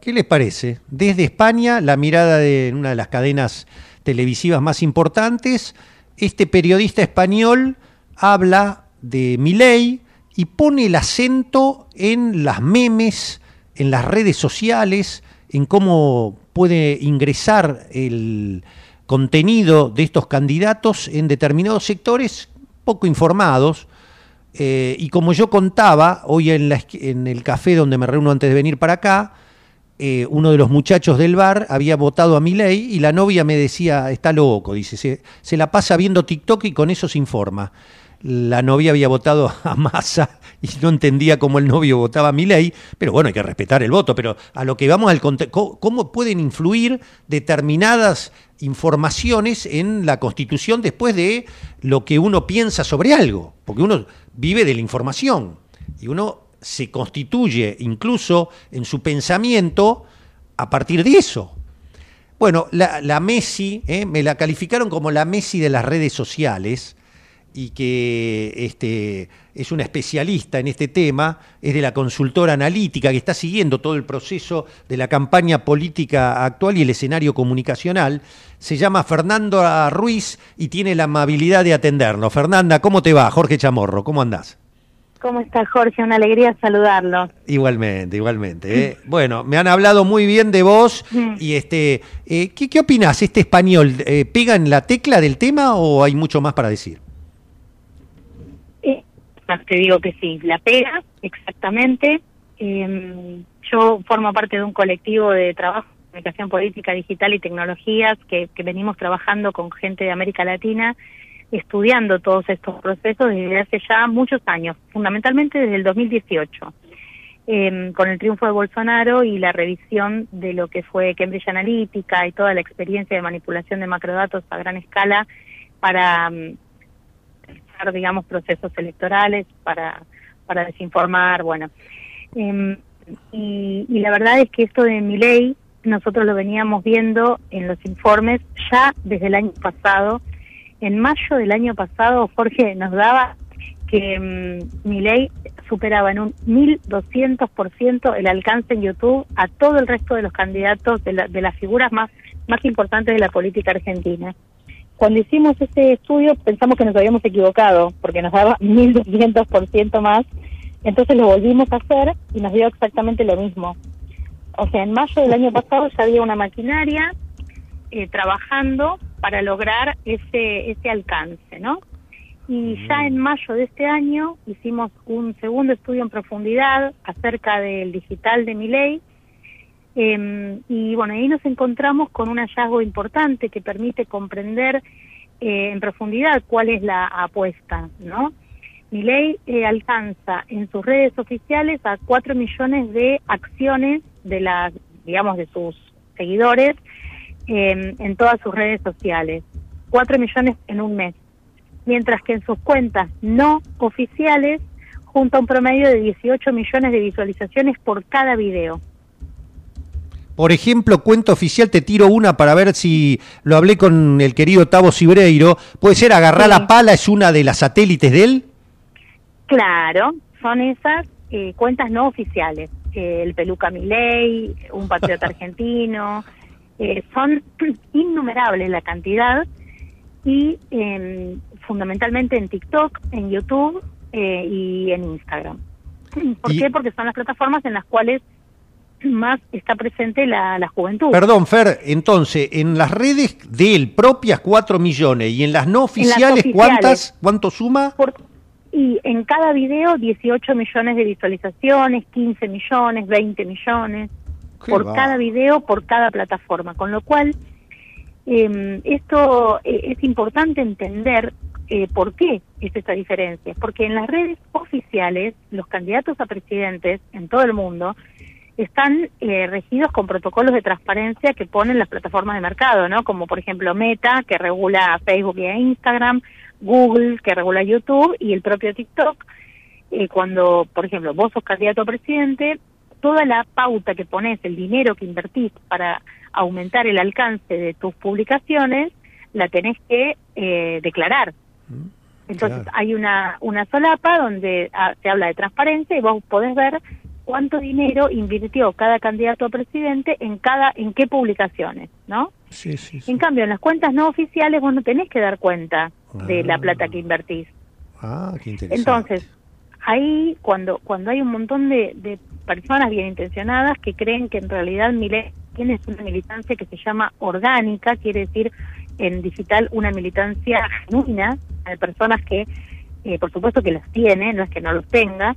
¿Qué les parece? Desde España, la mirada de una de las cadenas televisivas más importantes, este periodista español habla de Milei y pone el acento en las memes, en las redes sociales, en cómo puede ingresar el contenido de estos candidatos en determinados sectores poco informados, eh, y como yo contaba, hoy en, en, el café donde me reúno antes de venir para acá, eh, uno de los muchachos del bar había votado a mi ley y la novia me decía, está loco, dice, se, se, la pasa viendo TikTok y con eso se informa. La novia había votado a Massa y no entendía cómo el novio votaba a mi ley, pero bueno, hay que respetar el voto, pero a lo que vamos al cómo pueden influir determinadas informaciones en la Constitución después de lo que uno piensa sobre algo, porque uno vive de la información y uno se constituye incluso en su pensamiento a partir de eso. Bueno, la, Messi, eh, me la calificaron como la Messi de las redes sociales, y que este, es una especialista en este tema, es de la consultora analítica que está siguiendo todo el proceso de la campaña política actual y el escenario comunicacional. Se llama Fernanda Ruiz y tiene la amabilidad de atendernos. Fernanda, ¿cómo te va? Jorge Chamorro, ¿cómo andás? ¿Cómo estás, Jorge? Una alegría saludarlo. Igualmente, igualmente. ¿eh? <laughs> bueno, me han hablado muy bien de vos y este, eh, ¿qué, ¿qué opinás? ¿Este español eh, pega en la tecla del tema o hay mucho más para decir? te digo que sí, la pega, exactamente. Em, yo formo parte de un colectivo de trabajo comunicación política, digital y tecnologías que, venimos trabajando con gente de América Latina, estudiando todos estos procesos desde hace ya muchos años, fundamentalmente desde el 2018. Em, con el triunfo de Bolsonaro y la revisión de lo que fue Cambridge Analytica y toda la experiencia de manipulación de macrodatos a gran escala para em, digamos, procesos electorales para, para desinformar, bueno. Em, y, la verdad es que esto de mi ley nosotros lo veníamos viendo en los informes ya desde el año pasado. En mayo del año pasado, Jorge nos daba que um, mi ley superaba en un 1200% el alcance en YouTube a todo el resto de los candidatos de, la- de las figuras más, más importantes de la política argentina. Cuando hicimos ese estudio pensamos que nos habíamos equivocado porque nos daba 1200% más, entonces lo volvimos a hacer y nos dio exactamente lo mismo. O sea, en mayo del año pasado ya había una maquinaria eh, trabajando para lograr ese, ese alcance, ¿no? Y ya en mayo de este año hicimos un segundo estudio en profundidad acerca del digital de mi ley. y bueno, ahí nos encontramos con un hallazgo importante que permite comprender eh, en profundidad cuál es la apuesta, ¿no? Mi ley alcanza en sus redes oficiales a 4 millones de acciones de las, digamos, de sus seguidores eh, en todas sus redes sociales. 4 millones en un mes. Mientras que en sus cuentas no oficiales junta un promedio de 18 millones de visualizaciones por cada video. Por ejemplo, cuenta oficial, te tiro una para ver si lo hablé con el querido Tavo Cibreiro. ¿Puede ser agarrar la pala? ¿Es una de las satélites de él? Claro, son esas eh, cuentas no oficiales. Eh, el Peluca Milei, un patriota <laughs> argentino. Eh, son <clears throat> innumerables la cantidad y eh, fundamentalmente en TikTok, en YouTube y en Instagram. <clears throat> ¿Por Y- qué? Porque son las plataformas en las cuales <clears throat> más está presente la, la juventud. Perdón, Fer, entonces, en las redes de él propias 4 millones y en las no En las oficiales, oficiales. ¿cuántas? ¿Cuánto suma? Por- y en cada video 18 millones de visualizaciones, 15 millones, 20 millones, Qué por va. cada video, por cada plataforma. Con lo cual, eh, esto eh, es importante entender eh, por qué es esta diferencia. Porque en las redes oficiales, los candidatos a presidentes en todo el mundo están eh, regidos con protocolos de transparencia que ponen las plataformas de mercado, ¿no? Como por ejemplo Meta, que regula Facebook y Instagram, Google, que regula YouTube, y el propio TikTok. Eh, cuando, por ejemplo, vos sos candidato a presidente, toda la pauta que pones, el dinero que invertís para aumentar el alcance de tus publicaciones, la tenés que eh, declarar. Entonces Claro. hay una, una solapa donde ah, se habla de transparencia y vos podés ver cuánto dinero invirtió cada candidato a presidente en cada en qué publicaciones, ¿no? Sí, sí, En cambio, en las cuentas no oficiales vos no tenés que dar cuenta de la plata que invertís. Ah, qué interesante. Entonces, ahí cuando cuando hay un montón de, de personas bien intencionadas que creen que en realidad Milei tiene una militancia que se llama orgánica, quiere decir en digital una militancia genuina, de personas que, eh, por supuesto que las tiene, no es que no los tenga,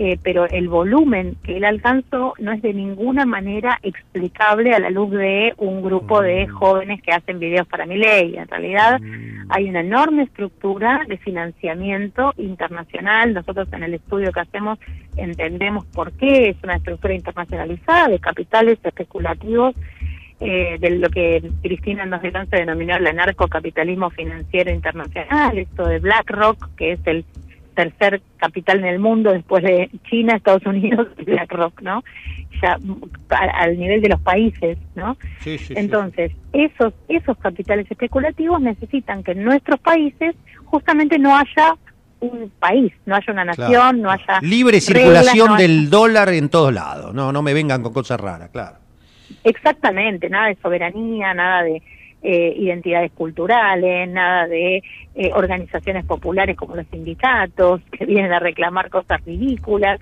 eh, pero el volumen que él alcanzó no es de ninguna manera explicable a la luz de un grupo de jóvenes que hacen videos para mi ley. En realidad hay una enorme estructura de financiamiento internacional. Nosotros en el estudio que hacemos entendemos por qué es una estructura internacionalizada de capitales especulativos eh, de lo que Cristina en 2011 denominó el anarcocapitalismo financiero internacional, esto de BlackRock, que es el tercer capital en el mundo después de China, Estados Unidos y <laughs> BlackRock, ¿no? Ya al nivel de los países, ¿no? Sí, sí, sí. Entonces, esos esos capitales especulativos necesitan que en nuestros países justamente no haya un país, no haya una nación, Claro. no haya Libre reglas, circulación no haya- del dólar en todos lados. No, no me vengan con cosas raras, claro. Exactamente, nada de soberanía, nada de eh, identidades culturales, nada de eh, organizaciones populares como los sindicatos que vienen a reclamar cosas ridículas.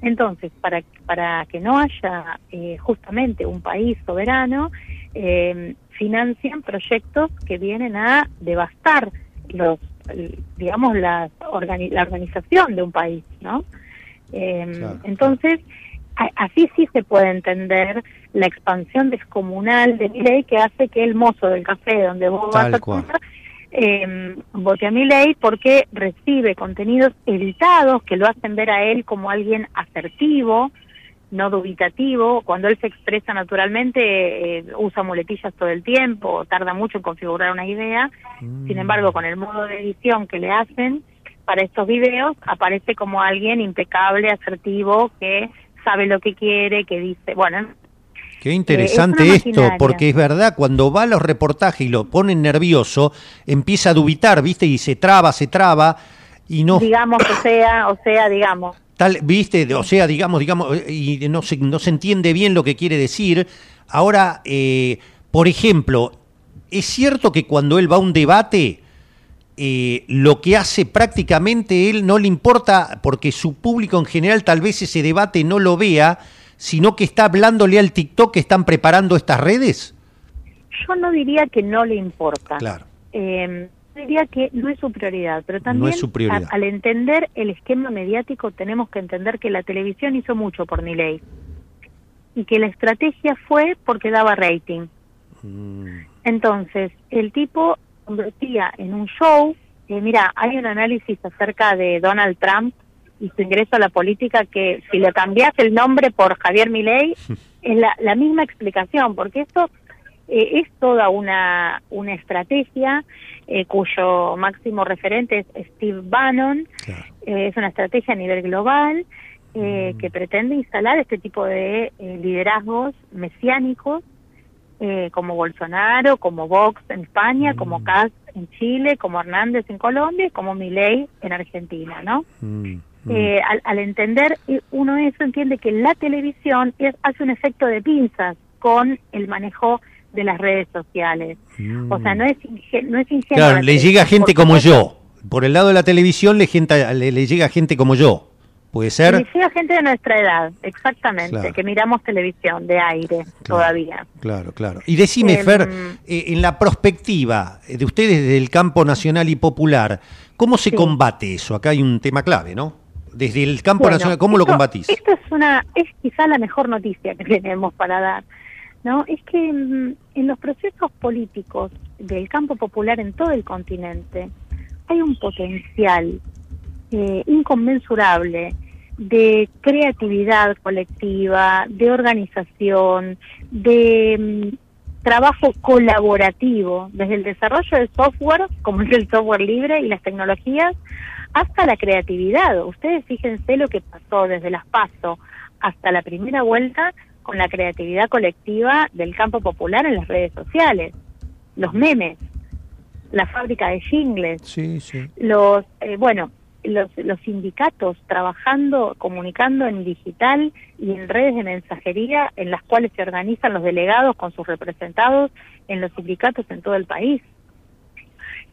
Entonces, para, para que no haya eh, justamente un país soberano, eh, financian proyectos que vienen a devastar los, digamos, las organi- la organización de un país, ¿no? Eh, Claro. Entonces, así sí se puede entender la expansión descomunal de Milei que hace que el mozo del café donde vos Tal vas a comprar eh, vote a Milei porque recibe contenidos editados que lo hacen ver a él como alguien asertivo, no dubitativo. Cuando él se expresa naturalmente, eh, usa muletillas todo el tiempo, tarda mucho en configurar una idea. Sin embargo, con el modo de edición que le hacen para estos videos, aparece como alguien impecable, asertivo, que sabe lo que quiere, que dice, bueno, Qué interesante Eh, es esto, porque es verdad, cuando va a los reportajes y lo ponen nervioso, empieza a dubitar, ¿viste? Y se traba, se traba, y no... digamos, o sea, o sea, digamos. tal, viste, o sea, digamos, digamos, y no se, no se entiende bien lo que quiere decir. Ahora, eh, por ejemplo, es cierto que cuando él va a un debate, eh, lo que hace prácticamente él no le importa, porque su público en general tal vez ese debate no lo vea, sino que está hablándole al TikTok que están preparando estas redes. Yo no diría que no le importa. Claro. Eh, diría que no es su prioridad, pero también prioridad. a- al entender el esquema mediático tenemos que entender que la televisión hizo mucho por Milei y que la estrategia fue porque daba rating. Entonces, el tipo convertía en un show, eh, mira, hay un análisis acerca de Donald Trump y su ingreso a la política que si le cambias el nombre por Javier Milei <laughs> es la, la misma explicación, porque esto eh, es toda una, una estrategia eh, cuyo máximo referente es Steve Bannon, Eh, es una estrategia a nivel global eh, que pretende instalar este tipo de eh, liderazgos mesiánicos eh, como Bolsonaro, como Vox en España, como Kass en Chile, como Hernández en Colombia y como Milei en Argentina, ¿no? Eh, al, al entender uno eso entiende que la televisión es, hace un efecto de pinzas con el manejo de las redes sociales. O sea, no es, no es ingenuo. Claro, le llega gente como yo. Por el lado de la televisión le, gente, le, le llega gente como yo. ¿Puede Y ser? gente de nuestra edad, exactamente, Claro. que miramos televisión de aire todavía. Claro, claro. Y decime, Em, Fer, eh, en la perspectiva de ustedes desde el campo nacional y popular, ¿cómo se combate eso? Acá hay un tema clave, ¿no? Desde el campo Bueno, nacional, ¿cómo lo combatís? Esto es una, es quizá la mejor noticia que <laughs> tenemos para dar, ¿no? Es que mm, en los procesos políticos del campo popular en todo el continente hay un potencial eh, inconmensurable de creatividad colectiva, de organización, de mm, trabajo colaborativo, desde el desarrollo del software, como es el software libre y las tecnologías, hasta la creatividad. Ustedes fíjense lo que pasó desde las PASO hasta la primera vuelta con la creatividad colectiva del campo popular en las redes sociales. Los memes, la fábrica de jingles, Sí, sí. los, eh, bueno, los, los sindicatos trabajando, comunicando en digital y en redes de mensajería en las cuales se organizan los delegados con sus representados en los sindicatos en todo el país.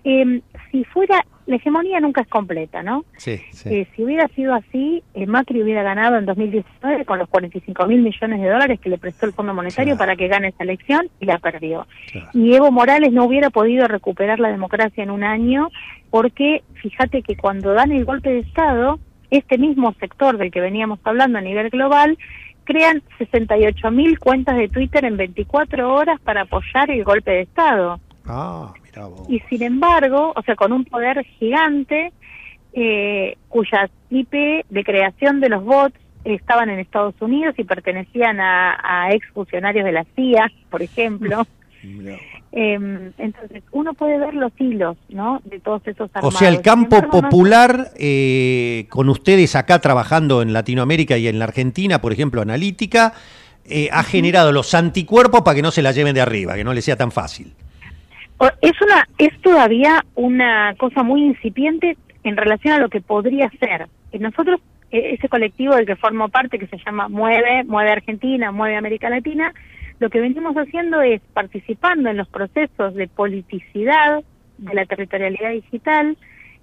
Eh, si fuera, la hegemonía nunca es completa, ¿no? Sí, sí. Eh, si hubiera sido así, eh, Macri hubiera ganado en 2019 con los 45 mil millones de dólares que le prestó el Fondo Monetario para que gane esa elección y la perdió. Y Evo Morales no hubiera podido recuperar la democracia en un año porque fíjate que cuando dan el golpe de Estado, este mismo sector del que veníamos hablando a nivel global, crean 68 mil cuentas de Twitter en 24 horas para apoyar el golpe de Estado. Ah. Y sin embargo, o sea, con un poder gigante, eh, cuyas IP de creación de los bots estaban en Estados Unidos y pertenecían a, a ex funcionarios de la CIA, por ejemplo. <laughs> Em, entonces, uno puede ver los hilos, ¿no? De todos esos O armados. sea, el campo embargo, no- popular, eh, con ustedes acá trabajando en Latinoamérica y en la Argentina, por ejemplo, analítica, eh, ha generado los anticuerpos para que no se la lleven de arriba, que no les sea tan fácil. Es una es todavía una cosa muy incipiente en relación a lo que podría ser. Eh, Nosotros eh, ese colectivo del que formo parte que se llama Mueve, Mueve Argentina, Mueve América Latina, lo que venimos haciendo es participando en los procesos de politicidad de la territorialidad digital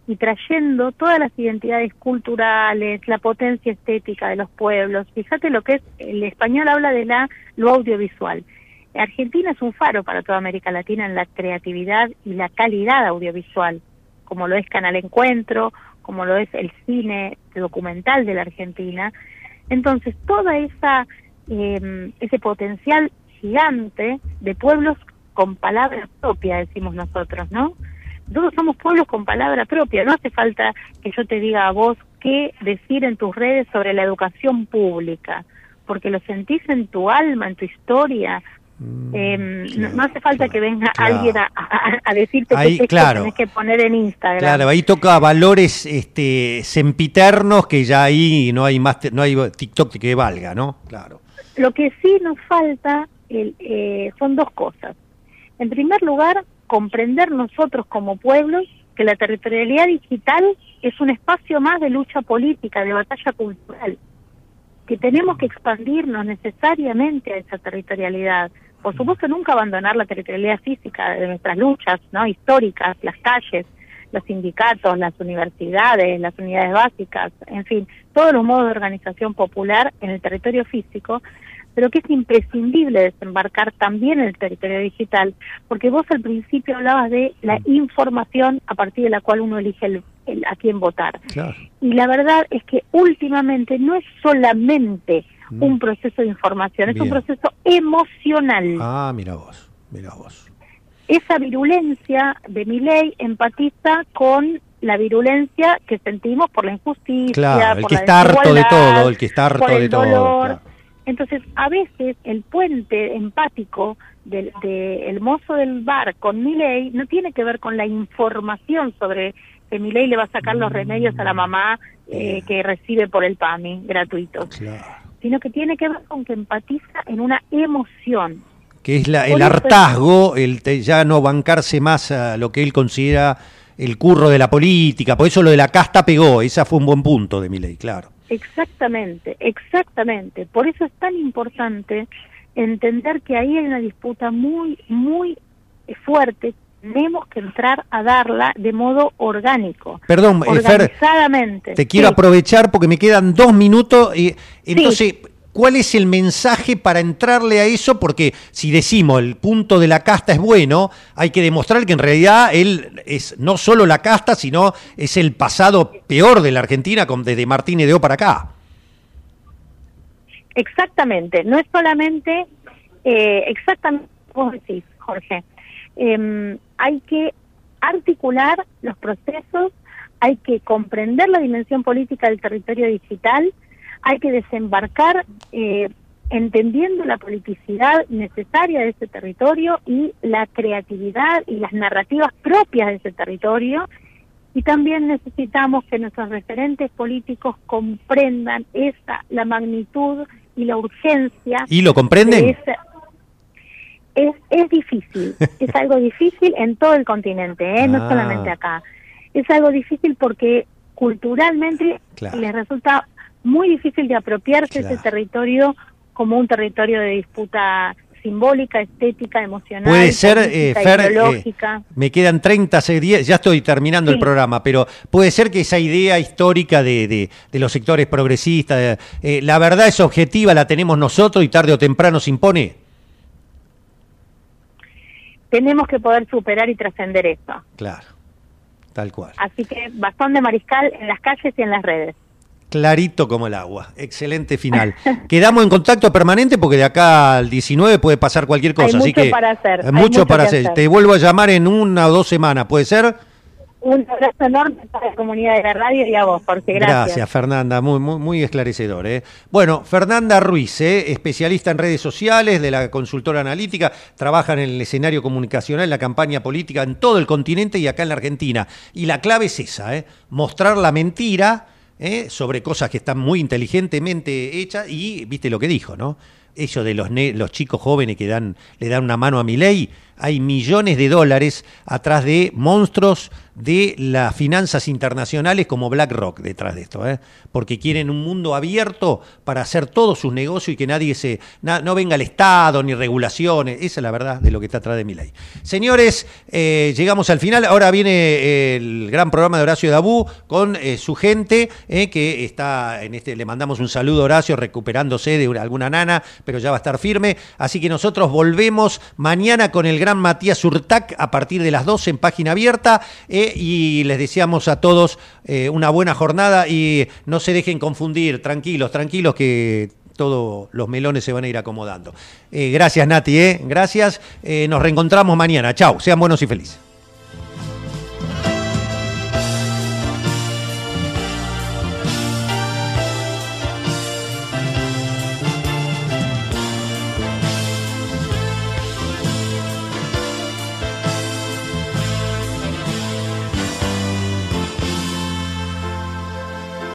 y trayendo todas las identidades culturales, la potencia estética de los pueblos. Fíjate lo que es, el español habla de la lo audiovisual. Argentina es un faro para toda América Latina en la creatividad y la calidad audiovisual, como lo es Canal Encuentro, como lo es el cine documental de la Argentina. Entonces, toda esa eh, ese potencial gigante de pueblos con palabra propia, decimos nosotros, ¿no? Todos somos pueblos con palabra propia, no hace falta que yo te diga a vos qué decir en tus redes sobre la educación pública, porque lo sentís en tu alma, en tu historia. Eh, no, no hace falta que venga claro. alguien a, a- a decirte Ahí, claro. tenés que poner en Instagram. Claro, ahí toca valores este, sempiternos que ya ahí no hay más, no hay TikTok que valga, ¿no? Claro. Lo que sí nos falta el, eh, son dos cosas. En primer lugar, comprender nosotros como pueblos que la territorialidad digital es un espacio más de lucha política, de batalla cultural, que tenemos que expandirnos necesariamente a esa territorialidad. Por supuesto, nunca abandonar la territorialidad física de nuestras luchas no históricas, las calles, los sindicatos, las universidades, las unidades básicas, en fin, todos los modos de organización popular en el territorio físico, pero que es imprescindible desembarcar también en el territorio digital, porque vos al principio hablabas de la información a partir de la cual uno elige el, a quién votar. Y la verdad es que últimamente no es solamente Mm. un proceso de información, es un proceso emocional. Ah, mira vos, mira vos. Esa virulencia de mi ley empatiza con la virulencia que sentimos por la injusticia, Claro, el por que la está harto de todo, el que está harto por el de todo. dolor. claro. Entonces, a veces el puente empático del de el mozo del bar con mi ley no tiene que ver con la información sobre que mi ley le va a sacar los remedios a la mamá eh, que recibe por el PAMI gratuito, sino que tiene que ver con que empatiza en una emoción. Que es la, el eso- hartazgo, el te- ya no bancarse más a lo que él considera el curro de la política. Por eso lo de la casta pegó, esa fue un buen punto de mi ley, claro. Exactamente, exactamente. Por eso es tan importante entender que ahí hay una disputa muy, muy fuerte. Tenemos que entrar a darla de modo orgánico. Perdón, eh, Fer, organizadamente. Te quiero Sí. aprovechar porque me quedan dos minutos. Y, entonces, ¿cuál es el mensaje para entrarle a eso? Porque si decimos el punto de la casta es bueno, hay que demostrar que en realidad él es no solo la casta, sino es el pasado peor de la Argentina desde Martínez de O para acá. Exactamente, no es solamente, eh, exactamente, vos decís, Jorge, Em, hay que articular los procesos, hay que comprender la dimensión política del territorio digital, hay que desembarcar eh, entendiendo la politicidad necesaria de ese territorio y la creatividad y las narrativas propias de ese territorio. Y también necesitamos que nuestros referentes políticos comprendan esa, la magnitud y la urgencia. ¿Y lo comprenden? de esa- es, es difícil, es <laughs> algo difícil en todo el continente, ¿eh? no Ah. solamente acá. Es algo difícil porque culturalmente Claro. les resulta muy difícil de apropiarse Claro. ese territorio como un territorio de disputa simbólica, estética, emocional, Puede ser, eh, Fer, eh. Me quedan 30, se- 10, ya estoy terminando el programa, pero puede ser que esa idea histórica de, de- de los sectores progresistas, eh, la verdad es objetiva, la tenemos nosotros y tarde o temprano se impone. Tenemos que poder superar y trascender eso. Claro, tal cual. Así que bastón de mariscal en las calles y en las redes. Clarito como el agua. Excelente final. <laughs> Quedamos en contacto permanente porque de acá al 19 puede pasar cualquier cosa. Hay así mucho que para hacer, mucho mucho para hacer. Te vuelvo a llamar en una o dos semanas, ¿puede ser? Un abrazo enorme para la comunidad de la radio y a vos, Jorge. Gracias. Fernanda. Muy, muy, muy esclarecedor. ¿eh? Bueno, Fernanda Ruiz, ¿eh? especialista en redes sociales de la consultora analítica, trabaja en el escenario comunicacional, en la campaña política en todo el continente y acá en la Argentina. Y la clave es esa, ¿eh? mostrar la mentira ¿eh? sobre cosas que están muy inteligentemente hechas y viste lo que dijo, ¿no? Eso de los, ne- los chicos jóvenes que dan, le dan una mano a mi ley, hay millones de dólares atrás de monstruos de las finanzas internacionales como BlackRock detrás de esto, ¿eh? porque quieren un mundo abierto para hacer todos sus negocios y que nadie se no venga el Estado ni regulaciones. Esa es la verdad de lo que está atrás de mi ley. Señores, eh, llegamos al final. Ahora viene eh, el gran programa de Horacio Dabú con eh, su gente que está en este. Le mandamos un saludo a Horacio recuperándose de una- alguna nana, pero ya va a estar firme. Así que nosotros volvemos mañana con el gran Matías Urtac a partir de las 12 en página abierta. eh, y les deseamos a todos eh, una buena jornada y no se dejen confundir, tranquilos, tranquilos que todos los melones se van a ir acomodando. Eh, gracias Nati, gracias. Nos reencontramos mañana. Chao, sean buenos y felices.